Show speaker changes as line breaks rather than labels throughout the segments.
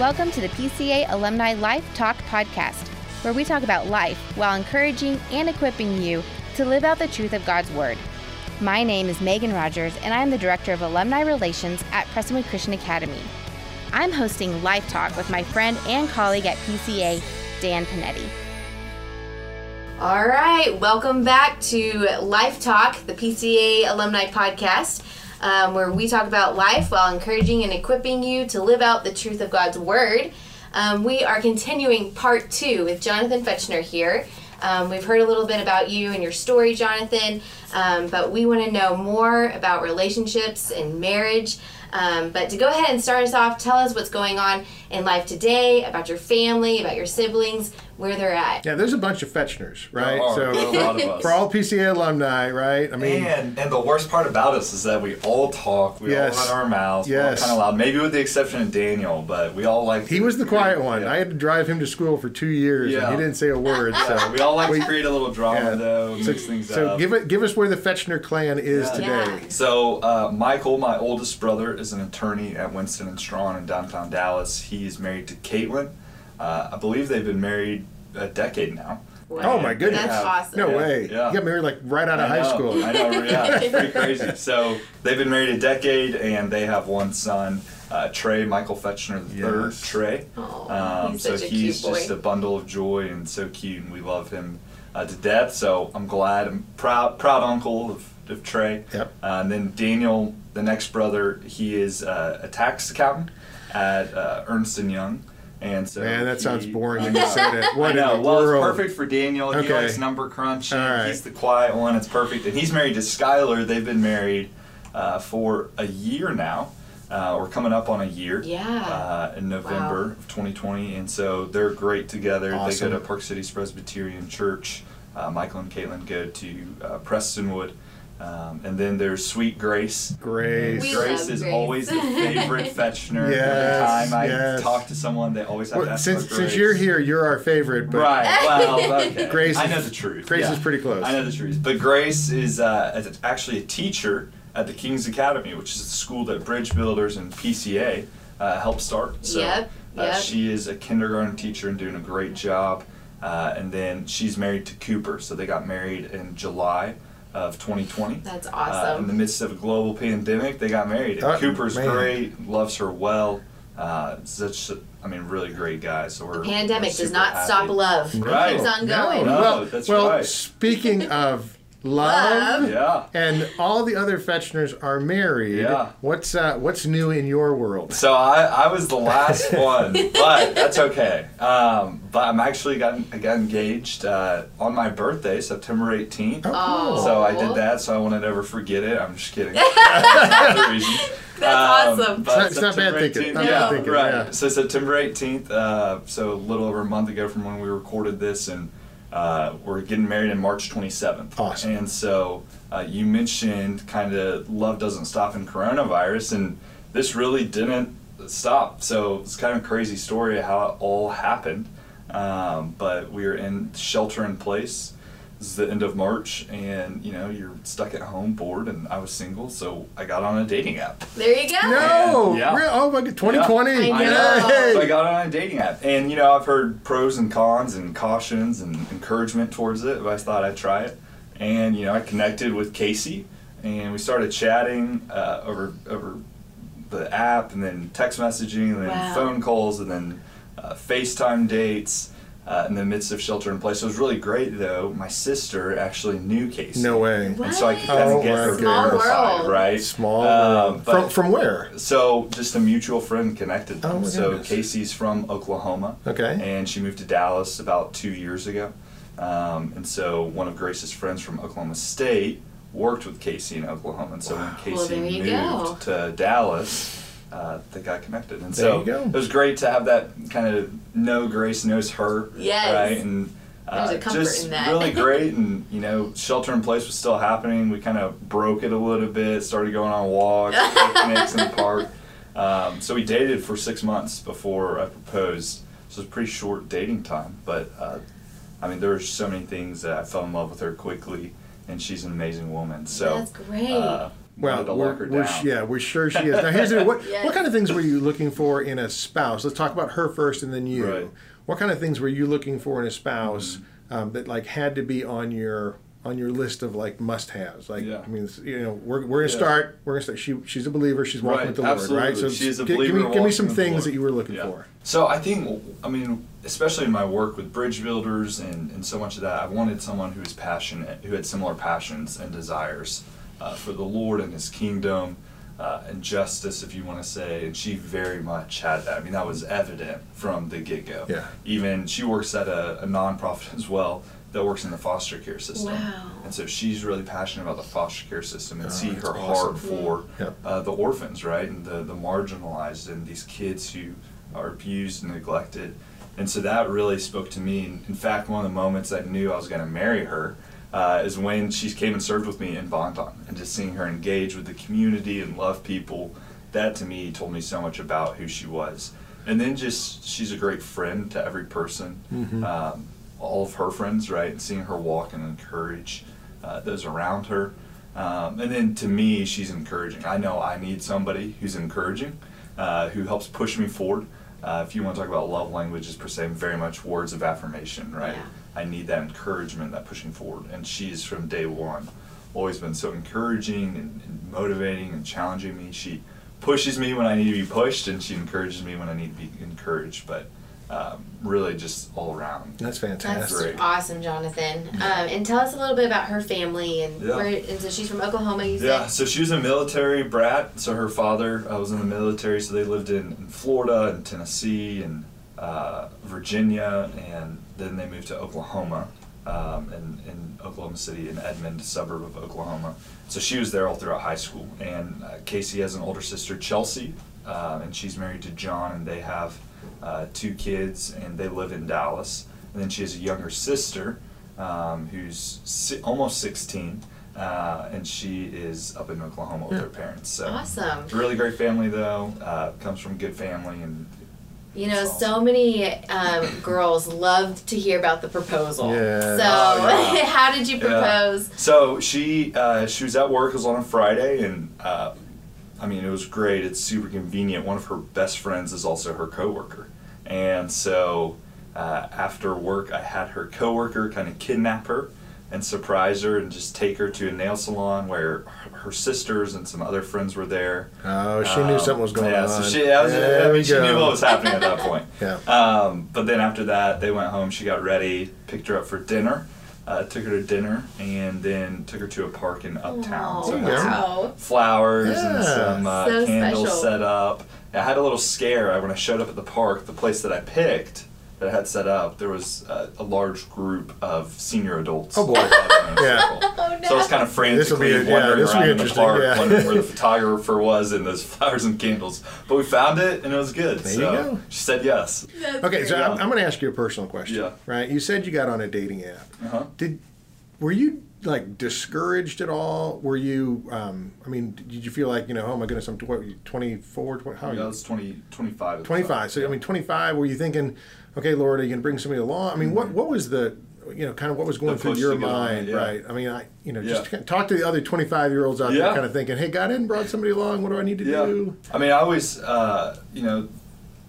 Welcome to the PCA Alumni Life Talk Podcast, where we talk about life while encouraging and equipping you to live out the truth of God's Word. My name is Megan Rogers, and I am the Director of Alumni Relations at Prestonwood Christian Academy. I'm hosting Life Talk with my friend and colleague at PCA, Dan Panetti. All right, welcome back to Life Talk, the PCA Alumni Podcast um, where we talk about life while encouraging and equipping you to live out the truth of God's Word. Um, we are continuing part two with Jonathan Fetchner here. Um, we've heard a little bit about you and your story, Jonathan, um, but we want to know more about relationships and marriage. Um, but to go ahead and start us off, tell us what's going on in life today, about your family, about your siblings, where they're at.
Yeah, there's a bunch of Fetchners, right?
There are, so a lot of us.
for all PCA alumni, right?
I mean, and and the worst part about us is that we all talk, we yes, all run our mouths, yes. kind of loud. Maybe with the exception of Daniel, but we all like.
He was the quiet one. Yeah. I had to drive him to school for two years, yeah. and he didn't say a word. So
we all like we, to create a little drama, yeah. though, mix so, things
so
up.
So give it, give us where the Fetchner clan is today.
So uh, Michael, my oldest brother, is an attorney at Winston and Strawn in downtown Dallas. He's married to Caitlin. Uh, I believe they've been married a decade now.
Wow. Oh my goodness!
That's awesome.
No way. Yeah. You got married like right out of high school.
I know. Yeah, it's pretty crazy. So they've been married a decade, and they have one son, uh, Trey Michael Fetchner the third. Trey.
Oh, um, he's
so
such a
he's
cute boy.
just a bundle of joy and so cute, and we love him uh, to death. So I'm glad. I'm proud, proud uncle of, of Trey.
Yep.
Uh, and then Daniel, the next brother, he is uh, a tax accountant at uh, Ernst and Young. And so
Man, that he, sounds boring when you said it. What
I know.
In the
well,
world?
it's perfect for Daniel. Okay. He likes number crunching.
Right.
He's the quiet one. It's perfect. And he's married to Skylar. They've been married uh, for a year now. Uh, we're coming up on a year.
Yeah.
Uh, in November wow. of 2020, and so they're great together.
Awesome.
They go to Park City Presbyterian Church. Uh, Michael and Caitlin go to uh, Prestonwood. Um, and then there's Sweet Grace.
Grace.
We
Grace is
Grace.
always the favorite Fetchner.
Yes,
Every time I
yes.
talk to someone, they always have
Well,
to ask
since
for
since you're here, you're our favorite. But
Right. Well, okay.
Grace
I
is-
know the truth.
Grace
yeah.
is pretty close.
I know the truth. But Grace is uh, actually a teacher at the King's Academy, which is the school that Bridge Builders and PCA uh, helped start. So
Yep,
Uh, she is a kindergarten teacher and doing a great job. Uh, and then she's married to Cooper, so they got married in July of 2020.
That's
Uh, in the midst of a global pandemic, they got married. And
Oh,
Cooper's
man.
great, loves her well. Uh, such, a, I mean, really great guy. So we're
Pandemic
we're
does not
happy.
stop love.
Right.
It keeps on
No,
going.
No,
well,
that's
well
right.
speaking of love,
Love.
Yeah.
and all the other Fetchners are married.
Yeah.
What's uh, what's new in your world?
So I, I was the last one, but that's okay. Um, but I'm actually got I got engaged uh, on my birthday, September 18th.
Oh,
Oh.
cool.
So I did that, so I want to never forget it. I'm just kidding. That's the reason.
That's awesome.
but
It's not- it's not bad
September
thinking.
18th,
Not
bad
yeah,
thinking,
right.
yeah.
So September 18th, uh, so a little over a month ago from when we recorded this, and uh, we're getting married in March 27th.
Awesome.
And so uh, you mentioned kind of love doesn't stop in coronavirus, and this really didn't stop. So it's kind of a crazy story how it all happened. Um, but we were in shelter in place. This is the end of March, and you know you're stuck at home, bored, and I was single, so I got on a dating app.
There you go.
No,
Yeah.
real- oh my god, 2020.
I
I
know.
know. So I got on a dating app, and you know I've heard pros and cons and cautions and encouragement towards it, but I thought I'd try it. And you know I connected with Casey, and we started chatting uh, over over the app, and then text messaging, and then
Wow.
phone calls, and then uh, FaceTime dates. Uh, in the midst of shelter in place, it was really great though. My sister actually knew Casey.
No way.
And so I could
What?
kind
Oh
of get
my
her
Small
verified,
world.
right?
Small
Um,
world.
but-
from from where?
so just a mutual friend connected them.
Oh, my
so
goodness.
Casey's from Oklahoma,
Okay.
and she moved to Dallas about two years ago. Um, and so one of Grace's friends from Oklahoma State worked with Casey in Oklahoma. And so when Casey
Well,
moved
go.
to Dallas, uh, they got connected. And
There
so
you go.
it was great to have that kind of know Grace knows her,
Yes.
right? And uh,
There's a comfort
just
in that.
really great, and you know, shelter in place was still happening. We kind of broke it a little bit, started going on walks, picnics in the park. Um, so we dated for six months before I proposed. So it was a pretty short dating time, but uh, I mean, there were so many things that I fell in love with her quickly, and she's an amazing woman. So
That's great.
Well, we're, we're yeah, we're sure she is. Now, here's the, what yes. what kind of things were you looking for in a spouse? Let's talk about her first, and then you. Right. What kind of things were you looking for in a spouse mm-hmm. um, that like had to be on your on your list of like must-haves. Like, yeah. I mean, you know, we're, we're gonna yeah. start. We're gonna start. She she's a believer. She's walking right. with the
Absolutely.
Lord, right?
So she's a believer.
Give me, give me some things that you were looking yeah. for.
So I think, I mean, especially in my work with bridge builders and, and so much of that, I wanted someone who was passionate, who had similar passions and desires uh, for the Lord and His kingdom. Uh, and justice, if you want to say, and she very much had that. I mean, that was evident from the get go.
Yeah.
Even she works at a, a nonprofit as well, that works in the foster care system.
Wow.
And so she's really passionate about the foster care system and oh, see her awesome. heart for yeah. uh, the orphans, right, and the, the marginalized and these kids who are abused and neglected. And so that really spoke to me. In fact, one of the moments I knew I was going to marry her uh, is when she came and served with me in Bonton. And just seeing her engage with the community and love people, that to me told me so much about who she was. And then just, she's a great friend to every person. Mm-hmm. Um, all of her friends, right? And seeing her walk and encourage uh, those around her. Um, and then to me, she's encouraging. I know I need somebody who's encouraging, uh, who helps push me forward. Uh, if you want to talk about love languages per se, very much words of affirmation, right? Yeah. I need that encouragement, that pushing forward. And she's from day one always been so encouraging and, and motivating and challenging me. She pushes me when I need to be pushed, and she encourages me when I need to be encouraged. But um, really just all around.
That's fantastic.
That's awesome, Jonathan. Um, and tell us a little bit about her family and yeah. where. And so she's from Oklahoma. You said.
Yeah. So she was a military brat. So her father uh, was in the military. So they lived in, in Florida and Tennessee and uh, Virginia, and then they moved to Oklahoma. Um, in, in Oklahoma City, in Edmond suburb of Oklahoma. So she was there all throughout high school. And uh, Casey has an older sister, Chelsea, uh, and she's married to John, and they have uh, two kids, and they live in Dallas. And then she has a younger sister um, who's si- almost 16. Uh, and she is up in Oklahoma with her parents. So
awesome!
Really great family though. Uh, comes from good family and.
You know, so many um, girls love to hear about the proposal.
Yeah.
So, oh, yeah. how did you propose?
Yeah. So she uh, she was at work. It was on a Friday, and uh, I mean, it was great. It's super convenient. One of her best friends is also her coworker, and so uh, after work, I had her coworker kind of kidnap her and surprise her and just take her to a nail salon where her sisters and some other friends were there.
Oh, she um, knew something was going
yeah,
on.
So she, I, was, I mean, she knew what was happening at that point.
yeah.
Um, but then after that, they went home. She got ready, picked her up for dinner uh, took her to dinner and then took her to a park in Uptown.
Oh, so wow.
flowers yeah. and some uh, so candles special. set up. I had a little scare when I showed up at the park. The place that I picked that I had set up, there was uh, a large group of senior adults.
Oh boy! yeah.
Oh, no.
So I was kind of frantically a, wandering yeah, around in the park, yeah. wondering where the photographer was and those flowers and candles. But we found it, and it was good.
There
so
you go.
She said yes.
That's
okay, so I'm, I'm going to ask you a personal question.
Yeah.
Right? You said you got on a dating app.
Uh-huh.
Did were you like discouraged at all? Were you, um, I mean, did you feel like, you know, oh my goodness, I'm 24, 20, how
are yeah, you? I was 20, 25.
25. So, I mean, 25, were you thinking, okay, Lord, are you going to bring somebody along? I mean, mm-hmm. what, what was the, you know, kind of what was going through your mind, on, yeah. right? I mean, I, you know, just yeah. talk to the other 25 year olds out yeah. there kind of thinking, hey, God hadn't brought somebody along. What do I need to do?
I mean, I always, uh, you know,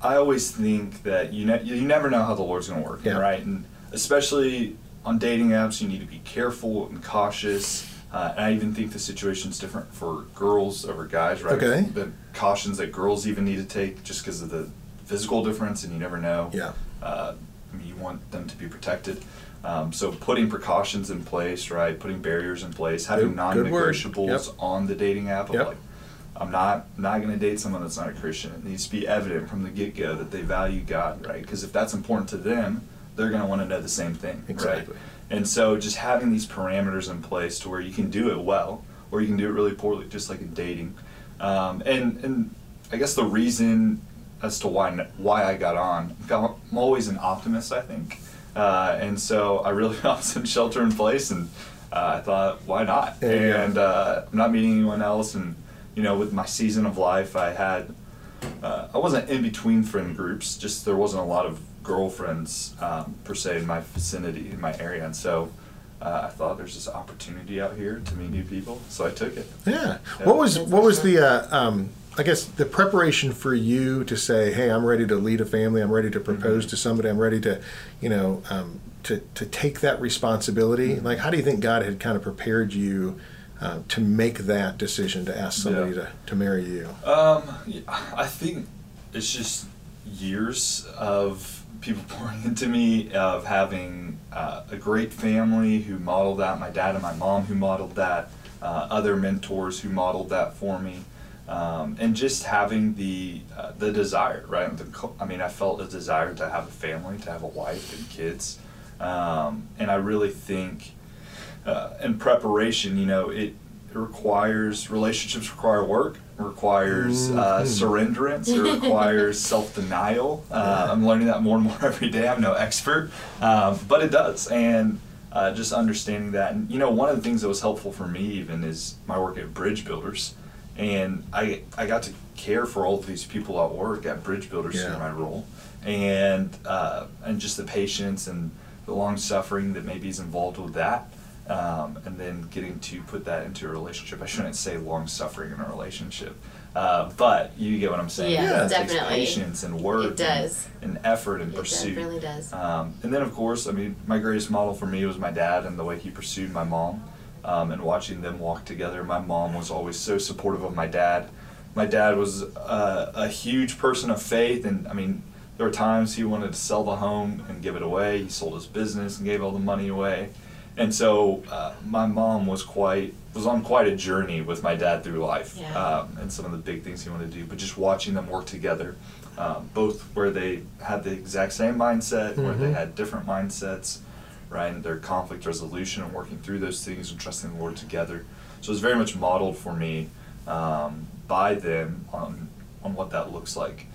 I always think that you, ne- you never know how the Lord's going to work, right? And especially on dating apps, you need to be careful and cautious. Uh, and I even think the situation's different for girls over guys, right?
Okay.
The cautions that girls even need to take just because of the physical difference, and you never know.
Yeah.
Uh, I mean, you want them to be protected. Um, so putting precautions in place, right? Putting barriers in place, having good, non-negotiables yep. on the dating app.
Yep.
Like, I'm not not going to date someone that's not a Christian. It needs to be evident from the get-go that they value God, right? Because if that's important to them, they're going to want to know the same thing,
exactly.
right? And so just having these parameters in place to where you can do it well or you can do it really poorly, just like in dating. Um, and and I guess the reason as to why why I got on, I'm always an optimist, I think. Uh, and so I really was in shelter in place, and uh, I thought, why not? And uh, I'm not meeting anyone else, and you know, with my season of life, I had uh, I wasn't in between friend groups. Just there wasn't a lot of girlfriends um, per se in my vicinity in my area, and so uh, I thought there's this opportunity out here to meet new people, so I took it.
Yeah. yeah. What was what was the uh, um, I guess the preparation for you to say, "Hey, I'm ready to lead a family. I'm ready to propose mm-hmm. to somebody. I'm ready to, you know, um, to to take that responsibility." Mm-hmm. Like, how do you think God had kind of prepared you? Uh, to make that decision to ask somebody yeah. to, to marry you?
Um, I think it's just years of people pouring into me, of having uh, a great family who modeled that, my dad and my mom who modeled that, uh, other mentors who modeled that for me. Um, and just having the uh, the desire, right? The, I mean, I felt a desire to have a family, to have a wife and kids, um, and I really think uh, in preparation, you know, it, it requires relationships require work, requires uh, mm-hmm. surrenderance, it requires self denial. Uh, I'm learning that more and more every day. I'm no expert, um, but it does, and uh, just understanding that. And you know, one of the things that was helpful for me even is my work at Bridge Builders, and I I got to care for all of these people at work at Bridge Builders yeah. through my role, and uh, and just the patience and the long suffering that maybe is involved with that um, and then getting to put that into a relationship. I shouldn't say long suffering in a relationship, uh, but you get what I'm saying.
Yeah, yeah. definitely.
patience and work.
It does.
And, and effort and
it
pursuit.
It really does.
Um, and then of course, I mean, my greatest model for me was my dad and the way he pursued my mom, um, and watching them walk together. My mom was always so supportive of my dad. My dad was uh, a huge person of faith, and I mean. There were times he wanted to sell the home and give it away. He sold his business and gave all the money away and so uh, my mom was quite was on quite a journey with my dad through life
yeah.
um, and some of the big things he wanted to do but just watching them work together um, both where they had the exact same mindset mm-hmm. where they mm-hmm. had different mindsets right and their conflict resolution and working through those things and trusting the lord together so it's very much modeled for me um, by them on on what that looks like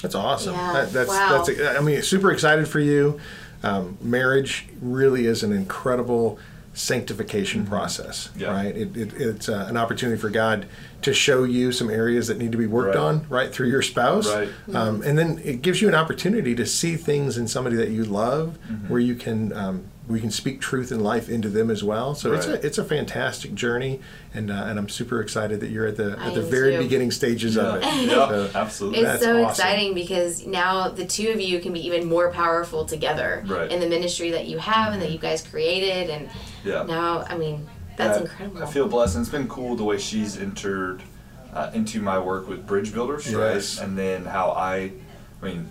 that's awesome
yeah.
that, that's
wow.
that's i mean super excited for you um, marriage really is an incredible sanctification mm-hmm. process, yeah. right? It, it, it's uh, an opportunity for God to show you some areas that need to be worked
right.
on, right, through your spouse.
Right.
Um, and then it gives you an opportunity to see things in somebody that you love mm-hmm. where you can um, we can speak truth and life into them as well. So right. it's a it's a fantastic journey, and uh, and I'm super excited that you're at the at the very too. beginning stages
yeah.
of it.
Yeah, so absolutely.
It's so awesome. exciting because now the two of you can be even more powerful together
right.
in the ministry that you have and that you guys created, and
yeah.
now I mean that's incredible.
I feel blessed, and it's been cool the way she's entered uh, into my work with bridge builders, yes. right? And then how I, I mean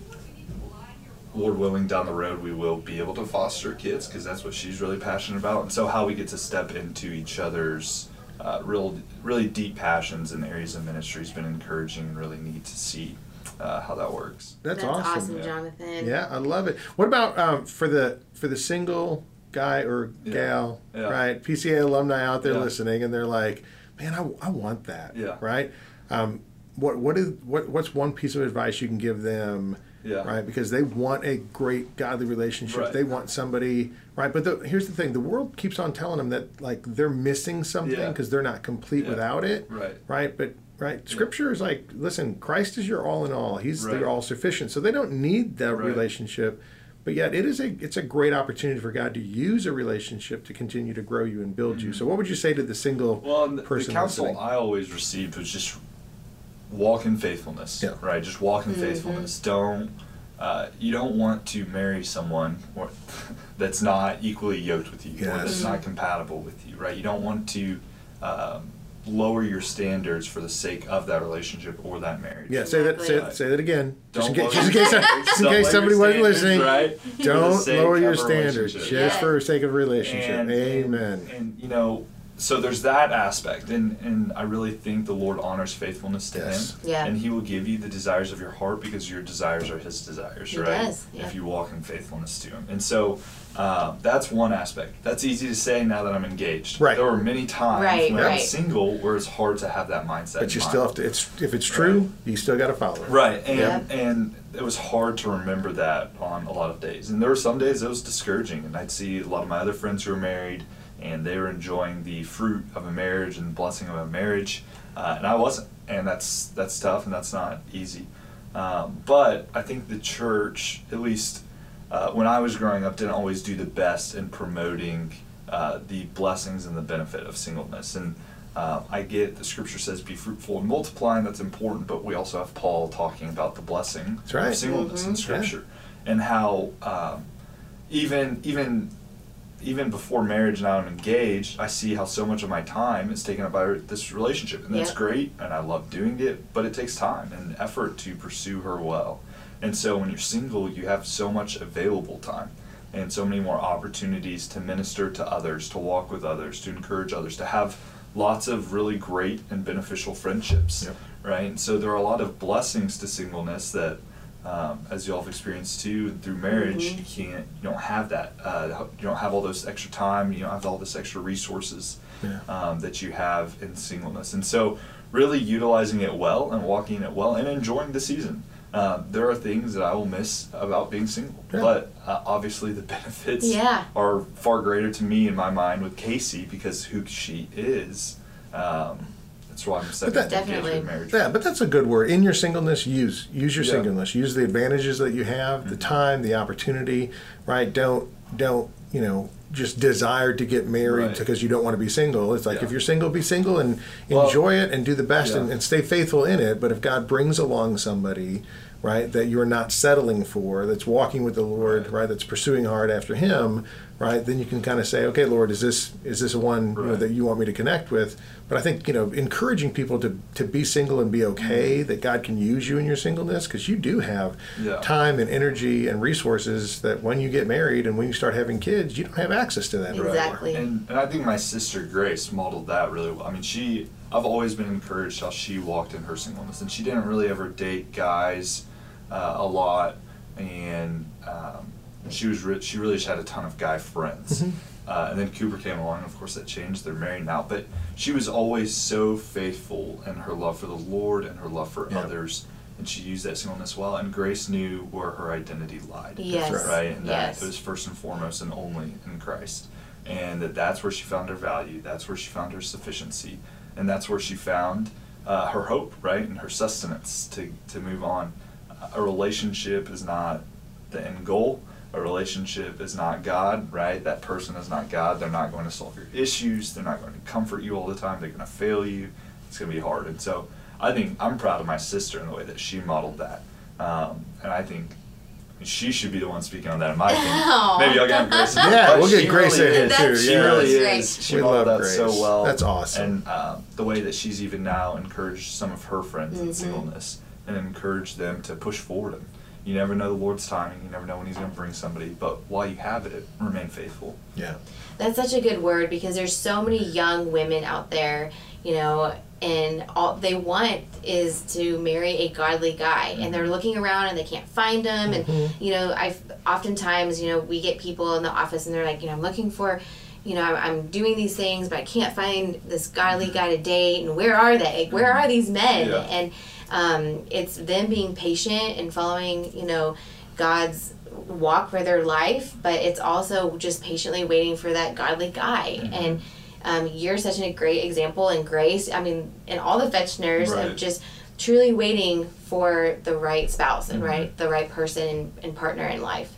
Lord willing, down the road, we will be able to foster kids because that's what she's really passionate about. And so, how we get to step into each other's uh, real, really deep passions in areas of ministry has been encouraging and really neat to see uh, how that works.
That's,
that's
awesome,
awesome yeah. Jonathan.
Yeah, I love it. What about um, for the for the single guy or gal,
yeah. Yeah.
right? PCA alumni out there listening, and they're like, "Man, I, I want that."
Yeah.
Right. Um, what what is what what's one piece of advice you can give them?
Yeah.
Right. Because they want a great godly relationship.
Right.
They want somebody. Right. But the, here's the thing: the world keeps on telling them that like they're missing something because
yeah.
they're not complete
yeah.
without it.
Right.
Right. But right, Scripture is like, listen, Christ is your all in all. He's
right.
their all sufficient. So they don't need that
right.
relationship. But yet, it is a it's a great opportunity for God to use a relationship to continue to grow you and build mm-hmm. you. So, what would you say to the single
well, the,
person?
The counsel
listening?
I always received was just walk in faithfulness.
Yeah.
Right. Just walk in mm-hmm. faithfulness. Don't uh, you don't want to marry someone or, that's not equally yoked with you
yes.
or that's not compatible with you, right? You don't want to um, lower your standards for the sake of that relationship or that marriage.
Yeah, say that. Say, say that again.
Don't
just in case, just in case, just in case somebody wasn't listening.
Right?
Don't lower your standards just
yeah.
for the sake of a relationship.
And,
Amen.
And, and, you know, so there's that aspect, and and I really think the Lord honors faithfulness to
yes.
Him,
yeah.
and He will give you the desires of your heart because your desires are His desires,
he
right?
Does, yeah.
If you walk in faithfulness to Him, and so uh, that's one aspect. That's easy to say now that I'm engaged.
Right.
There were many times
right,
when
right.
i was single where it's hard to have that mindset.
But you
mind.
still have to. It's if it's true,
Right.
you still got to follow it.
Right, and
Yep.
and it was hard to remember that on a lot of days, and there were some days it was discouraging, and I'd see a lot of my other friends who were married, and they were enjoying the fruit of a marriage and the blessing of a marriage, uh, and I wasn't, and that's that's tough and that's not easy, um, but I think the church, at least uh, when I was growing up, didn't always do the best in promoting uh, the blessings and the benefit of singleness. And uh, I get the scripture says, "Be fruitful and multiply," and that's important. But we also have Paul talking about the blessing
right.
of singleness mm-hmm. in Scripture, yeah. and how um, even even even before marriage now I'm engaged, I see how so much of my time is taken up by this relationship. And that's yep. great, and I love doing it, but it takes time and effort to pursue her well. And so when you're single, you have so much available time and so many more opportunities to minister to others, to walk with others, to encourage others, to have lots of really great and beneficial friendships, yep. right? And so there are a lot of blessings to singleness that um, as you all have experienced too through marriage mm-hmm. you can't you don't have that uh, you don't have all this extra time you don't have all this extra resources yeah. um, that you have in singleness and so really utilizing it well and walking it well and enjoying the season uh, there are things that I will miss about being single, yeah. but uh, obviously the benefits
yeah.
are far greater to me in my mind with Casey because who she is. Um, that's why I'm setting that, definitely marriage.
Yeah, but that's a good word. In your singleness, use use your yeah. singleness. Use the advantages that you have, mm-hmm. the time, the opportunity. Right? Don't don't you know just desire to get married right. because you don't want to be single. It's like yeah. if you're single, be single and enjoy well, it and do the best yeah. and, and, stay faithful in it. But if God brings along somebody right? That you're not settling for, that's walking with the Lord, right? right that's pursuing hard after Him, right? Then you can kind of say, okay, Lord, is this is this one right. you know, that you want me to connect with? But I think you know, encouraging people to to be single and be okay, mm-hmm. that God can use you in your singleness, because you do have yeah. time and energy and resources that when you get married and when you start having kids, you don't have access to that
exactly.
And, and I think my sister Grace modeled that really well. I mean, she I've always been encouraged how she walked in her singleness, and she didn't really ever date guys uh, a lot, and um, she was re- she really just had a ton of guy friends. Mm-hmm. Uh, and then Cooper came along, and of course that changed. They're married now, but she was always so faithful in her love for the Lord and her love for yeah. others, and she used that singleness well. And Grace knew where her identity lied.
Yes.
Right. And that
yes.
it was first and foremost and only in Christ, and that that's where she found her value. That's where she found her sufficiency, and that's where she found uh, her hope, right, and her sustenance to to move on a relationship is not the end goal. A relationship is not God, right? That person is not God. They're not going to solve your issues. They're not going to comfort you all the time. They're going to fail you. It's going to be hard. And so I think I'm proud of my sister in the way that she modeled that. Um, and I think she should be the one speaking on that in my opinion. Oh. Maybe I'll get Grace.
yeah, we'll get Grace really in here too.
She yeah. really is. She we modeled that
Grace.
so well.
That's awesome.
And uh, the way that she's even now encouraged some of her friends mm-hmm. in singleness and encourage them to push forward. And you never know the Lord's timing. You never know when He's going to bring somebody. But while you have it, remain faithful.
Yeah.
That's such a good word because there's so many young women out there, you know, and all they want is to marry a godly guy mm-hmm. and they're looking around and they can't find him mm-hmm. and you know i oftentimes you know we get people in the office and they're like you know i'm looking for you know i'm doing these things but i can't find this godly guy to date and where are they where mm-hmm. are these men yeah. and um, it's them being patient and following, you know, God's walk for their life, but it's also just patiently waiting for that godly guy. Mm-hmm. And um, you're such a great example and grace. I mean, and all the Fetchners right. of just truly waiting for the right spouse and mm-hmm. right the right person and, and partner in life.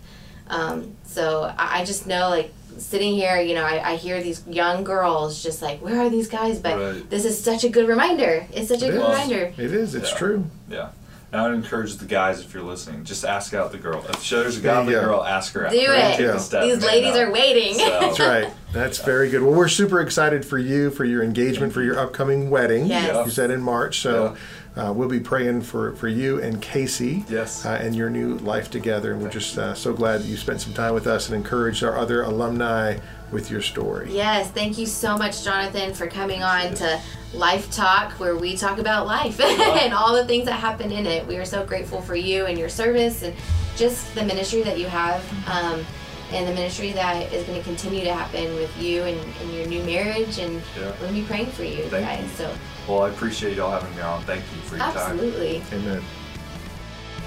Um, so I, I just know like sitting here, you know, I, I hear these young girls just like, where are these guys? But right. this is such a good reminder. It's such a it good is. reminder.
It is. It's
yeah.
true.
Yeah. And I would encourage the guys, if you're listening, just ask out the girl. If there's a guy with a girl, ask her out.
Do it. Yeah. These ladies are waiting.
So. That's right. That's very good. Well, we're super excited for you, for your engagement, for your upcoming wedding.
Yes.
You said in March. So uh, we'll be praying for, for you and Casey
yes.
Uh, and your new life together. And we're just uh, so glad that you spent some time with us and encouraged our other alumni with your story.
Yes, thank you so much, Jonathan, for coming on to Life Talk, where we talk about life and all the things that happen in it. We are so grateful for you and your service and just the ministry that you have. Um, and the ministry that is going to continue to happen with you and, and your new marriage. And yeah. we're going to be praying for you
Thank
guys.
You.
So,
well, I appreciate y'all having me on. Thank you for your
Absolutely.
time.
Absolutely. Amen.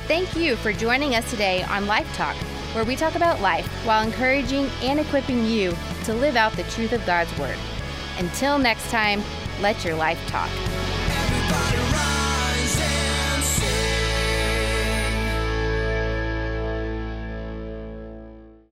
Thank you for joining us today on Life Talk where we talk about life while encouraging and equipping you to live out the truth of God's Word. Until next time, let your life talk.